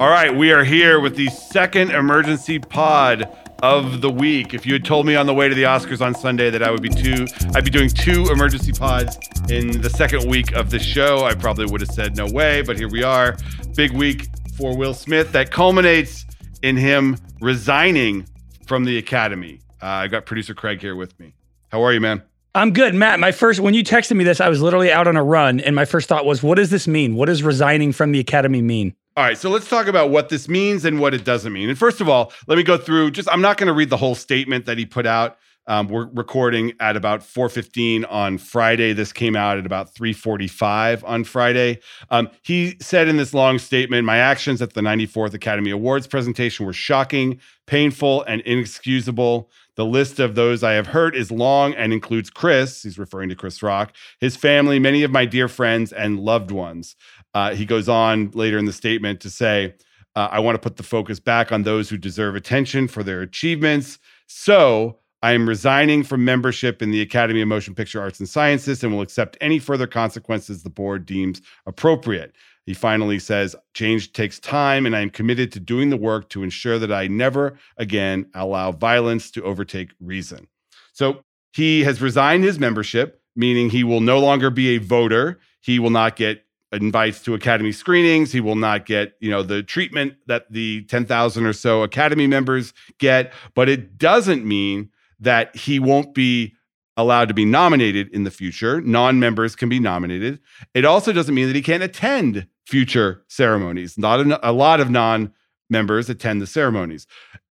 All right, we are here with the second emergency pod of the week. If you had told me on the way to the Oscars on Sunday that I would be two, I'd be doing two emergency pods in the second week of the show, I probably would have said no way. But here we are, big week for Will Smith that culminates in him resigning from the Academy. Uh, I got producer Craig here with me. How are you, man? I'm good, Matt. My first, when you texted me this, I was literally out on a run, and my first thought was, "What does this mean? What does resigning from the academy mean?" All right, so let's talk about what this means and what it doesn't mean. And first of all, let me go through. Just, I'm not going to read the whole statement that he put out. Um, we're recording at about 4:15 on Friday. This came out at about 3:45 on Friday. Um, he said in this long statement, "My actions at the 94th Academy Awards presentation were shocking, painful, and inexcusable. The list of those I have hurt is long and includes Chris, he's referring to Chris Rock, his family, many of my dear friends, and loved ones. Uh, he goes on later in the statement to say, uh, I want to put the focus back on those who deserve attention for their achievements. So I am resigning from membership in the Academy of Motion Picture Arts and Sciences and will accept any further consequences the board deems appropriate. He finally says, Change takes time, and I am committed to doing the work to ensure that I never again allow violence to overtake reason. So he has resigned his membership, meaning he will no longer be a voter. He will not get invites to academy screenings he will not get you know the treatment that the 10,000 or so academy members get but it doesn't mean that he won't be allowed to be nominated in the future non-members can be nominated it also doesn't mean that he can't attend future ceremonies. Not a, a lot of non members attend the ceremonies.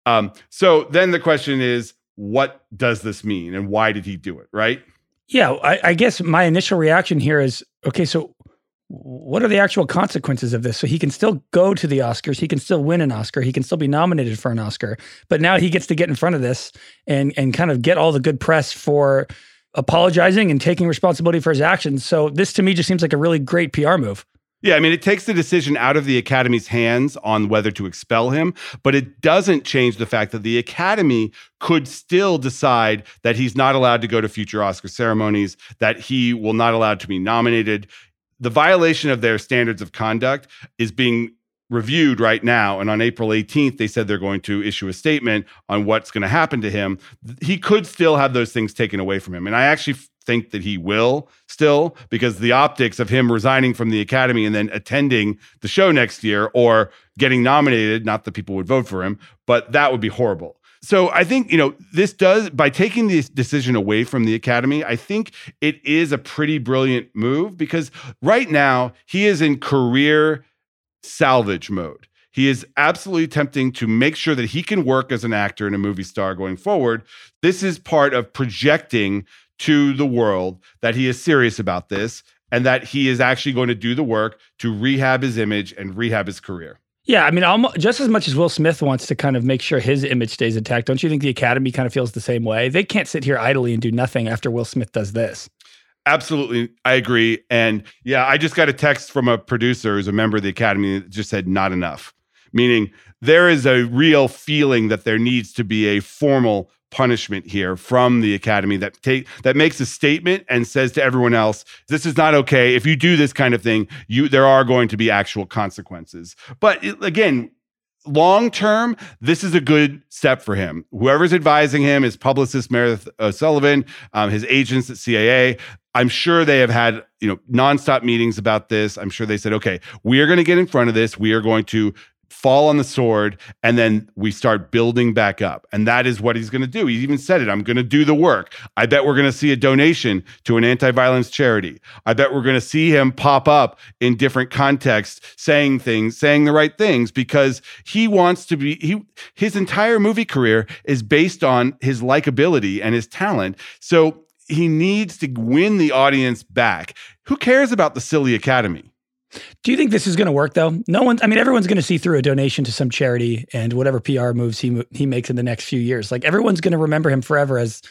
Um, so then the question is, what does this mean and why did he do it? Right? Yeah, I, I guess my initial reaction here is okay, so what are the actual consequences of this? So he can still go to the Oscars, he can still win an Oscar, he can still be nominated for an Oscar, but now he gets to get in front of this and and kind of get all the good press for apologizing and taking responsibility for his actions. So this to me just seems like a really great PR move. Yeah, I mean, it takes the decision out of the Academy's hands on whether to expel him, but it doesn't change the fact that the Academy could still decide that he's not allowed to go to future Oscar ceremonies, that he will not allowed to be nominated. The violation of their standards of conduct is being reviewed right now. And on April 18th, they said they're going to issue a statement on what's going to happen to him. He could still have those things taken away from him. And I actually think that he will still because the optics of him resigning from the academy and then attending the show next year or getting nominated not that people would vote for him but that would be horrible so i think you know this does by taking this decision away from the academy i think it is a pretty brilliant move because right now he is in career salvage mode he is absolutely attempting to make sure that he can work as an actor and a movie star going forward. This is part of projecting to the world that he is serious about this and that he is actually going to do the work to rehab his image and rehab his career. Yeah, I mean, almost, just as much as Will Smith wants to kind of make sure his image stays intact, don't you think the Academy kind of feels the same way? They can't sit here idly and do nothing after Will Smith does this. Absolutely, I agree. And yeah, I just got a text from a producer who's a member of the Academy that just said not enough, meaning there is a real feeling that there needs to be a formal punishment here from the academy that take that makes a statement and says to everyone else this is not okay if you do this kind of thing you there are going to be actual consequences but it, again long term this is a good step for him whoever's advising him his publicist meredith o'sullivan um, his agents at caa I'm sure they have had, you know, nonstop meetings about this. I'm sure they said, okay, we are going to get in front of this. We are going to fall on the sword and then we start building back up. And that is what he's going to do. He even said it i'm going to do the work. I bet we're going to see a donation to an anti-violence charity. I bet we're going to see him pop up in different contexts saying things saying the right things because he wants to be he his entire movie career is based on his likability and his talent. So he needs to win the audience back. Who cares about the silly academy do you think this is going to work though? No one, I mean, everyone's going to see through a donation to some charity and whatever PR moves he he makes in the next few years. Like everyone's going to remember him forever as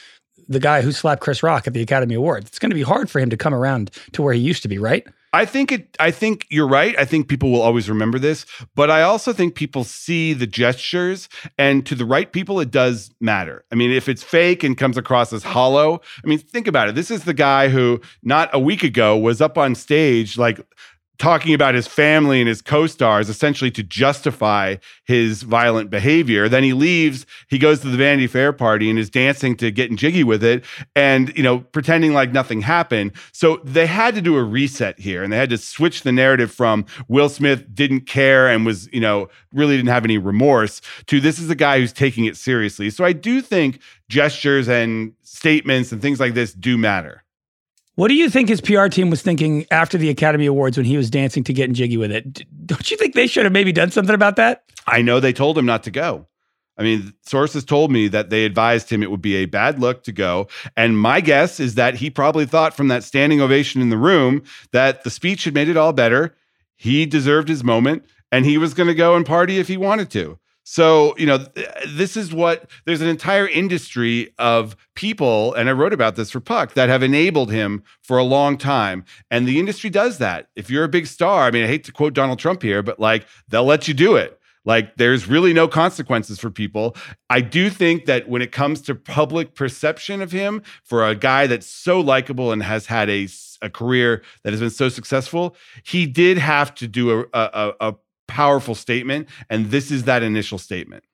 the guy who slapped Chris Rock at the Academy Awards. It's going to be hard for him to come around to where he used to be, right? I think it I think you're right. I think people will always remember this, but I also think people see the gestures and to the right people it does matter. I mean, if it's fake and comes across as hollow, I mean, think about it. This is the guy who not a week ago was up on stage like talking about his family and his co-stars essentially to justify his violent behavior. Then he leaves he goes to the vanity fair party and is dancing to getting jiggy with it and you know pretending like nothing happened. So they had to do a reset here and they had to switch the narrative from will smith didn't care and was you know really didn't have any remorse to this is a guy who's taking it seriously. So i do think gestures and statements and things like this do matter what do you think his PR team was thinking after the Academy Awards when he was dancing to getting jiggy with it? Don't you think they should have maybe done something about that? I know they told him not to go. I mean, sources told me that they advised him it would be a bad look to go. And my guess is that he probably thought from that standing ovation in the room that the speech had made it all better. He deserved his moment and he was going to go and party if he wanted to. So, you know, this is what there's an entire industry of people, and I wrote about this for Puck, that have enabled him for a long time. And the industry does that. If you're a big star, I mean, I hate to quote Donald Trump here, but like they'll let you do it. Like there's really no consequences for people. I do think that when it comes to public perception of him, for a guy that's so likable and has had a, a career that has been so successful, he did have to do a, a, a powerful statement. And this is that initial statement.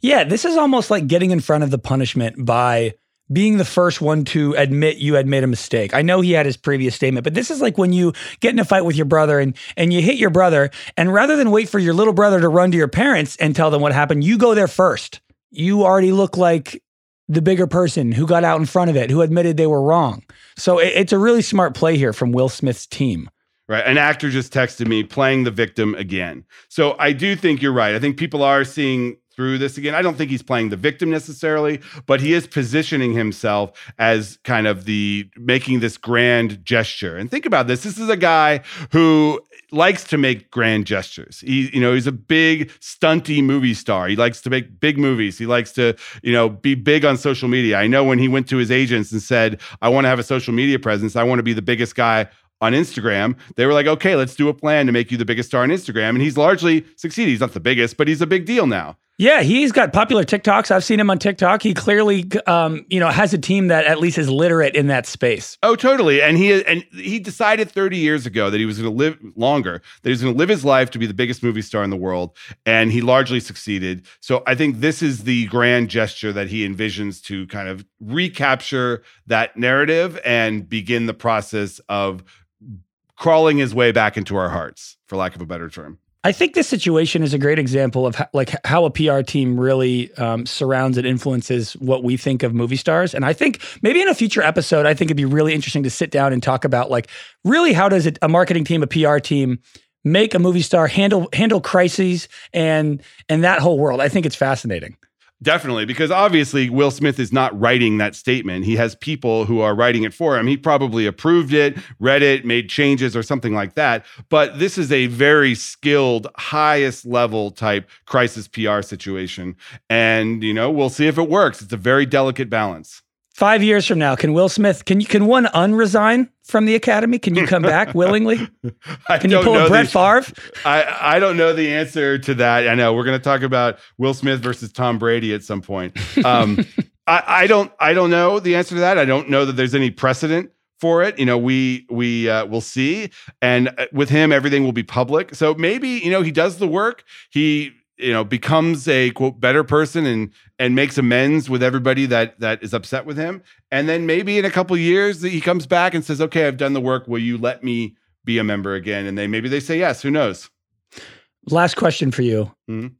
Yeah, this is almost like getting in front of the punishment by being the first one to admit you had made a mistake. I know he had his previous statement, but this is like when you get in a fight with your brother and and you hit your brother and rather than wait for your little brother to run to your parents and tell them what happened, you go there first. You already look like the bigger person who got out in front of it, who admitted they were wrong. So it, it's a really smart play here from Will Smith's team. Right. An actor just texted me playing the victim again. So I do think you're right. I think people are seeing through this again. I don't think he's playing the victim necessarily, but he is positioning himself as kind of the making this grand gesture. And think about this. This is a guy who likes to make grand gestures. He, you know, he's a big stunty movie star. He likes to make big movies. He likes to, you know, be big on social media. I know when he went to his agents and said, "I want to have a social media presence. I want to be the biggest guy on Instagram, they were like, okay, let's do a plan to make you the biggest star on Instagram. And he's largely succeeded. He's not the biggest, but he's a big deal now. Yeah, he's got popular TikToks. I've seen him on TikTok. He clearly, um, you know, has a team that at least is literate in that space. Oh, totally. And he and he decided 30 years ago that he was going to live longer, that he was going to live his life to be the biggest movie star in the world, and he largely succeeded. So I think this is the grand gesture that he envisions to kind of recapture that narrative and begin the process of crawling his way back into our hearts, for lack of a better term. I think this situation is a great example of how, like how a PR team really um, surrounds and influences what we think of movie stars. And I think maybe in a future episode, I think it'd be really interesting to sit down and talk about like really how does it, a marketing team, a PR team, make a movie star handle handle crises and and that whole world. I think it's fascinating. Definitely, because obviously Will Smith is not writing that statement. He has people who are writing it for him. He probably approved it, read it, made changes or something like that. But this is a very skilled, highest level type crisis PR situation. And, you know, we'll see if it works. It's a very delicate balance. Five years from now, can Will Smith can you can one unresign from the academy? Can you come back willingly? Can you pull a Brett Favre? I, I don't know the answer to that. I know we're going to talk about Will Smith versus Tom Brady at some point. Um, I, I don't I don't know the answer to that. I don't know that there's any precedent for it. You know, we we uh, will see, and uh, with him, everything will be public. So maybe you know he does the work. He you know becomes a quote better person and and makes amends with everybody that that is upset with him. And then maybe in a couple years he comes back and says okay i've done the work. Will you let me be a member again? And they maybe they say yes. Who knows? Last question for you. Mm-hmm.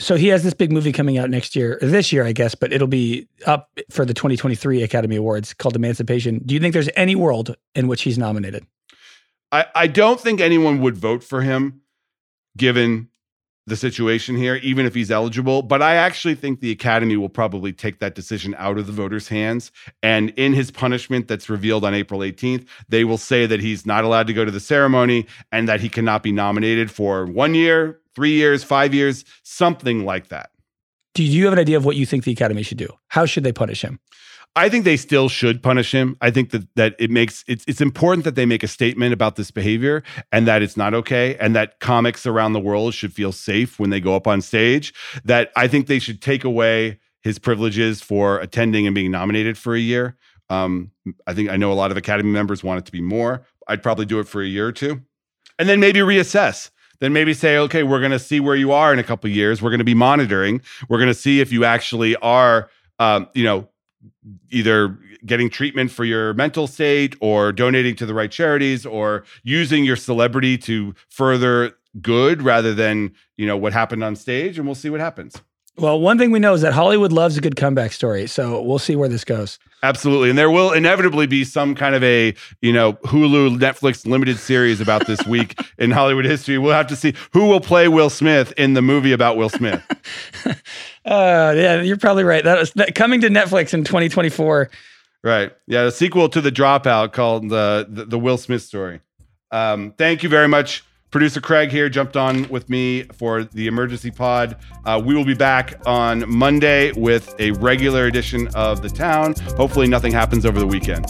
so he has this big movie coming out next year this year i guess but it'll be up for the 2023 academy awards called emancipation. Do you think there's any world in which he's nominated? I i don't think anyone would vote for him given the situation here, even if he's eligible. But I actually think the Academy will probably take that decision out of the voters' hands. And in his punishment that's revealed on April 18th, they will say that he's not allowed to go to the ceremony and that he cannot be nominated for one year, three years, five years, something like that. Do you have an idea of what you think the Academy should do? How should they punish him? I think they still should punish him. I think that that it makes it's it's important that they make a statement about this behavior and that it's not okay and that comics around the world should feel safe when they go up on stage. That I think they should take away his privileges for attending and being nominated for a year. Um, I think I know a lot of Academy members want it to be more. I'd probably do it for a year or two. and then maybe reassess then maybe say okay we're going to see where you are in a couple years. We're going to be monitoring. We're going to see if you actually are um, you know either getting treatment for your mental state or donating to the right charities or using your celebrity to further good rather than you know what happened on stage and we'll see what happens well one thing we know is that hollywood loves a good comeback story so we'll see where this goes. Absolutely and there will inevitably be some kind of a you know hulu netflix limited series about this week in hollywood history. We'll have to see who will play will smith in the movie about will smith. Uh, yeah you're probably right. That was that, coming to netflix in 2024 right. Yeah the sequel to the dropout called the the, the will smith story. Um, thank you very much Producer Craig here jumped on with me for the emergency pod. Uh, we will be back on Monday with a regular edition of The Town. Hopefully, nothing happens over the weekend.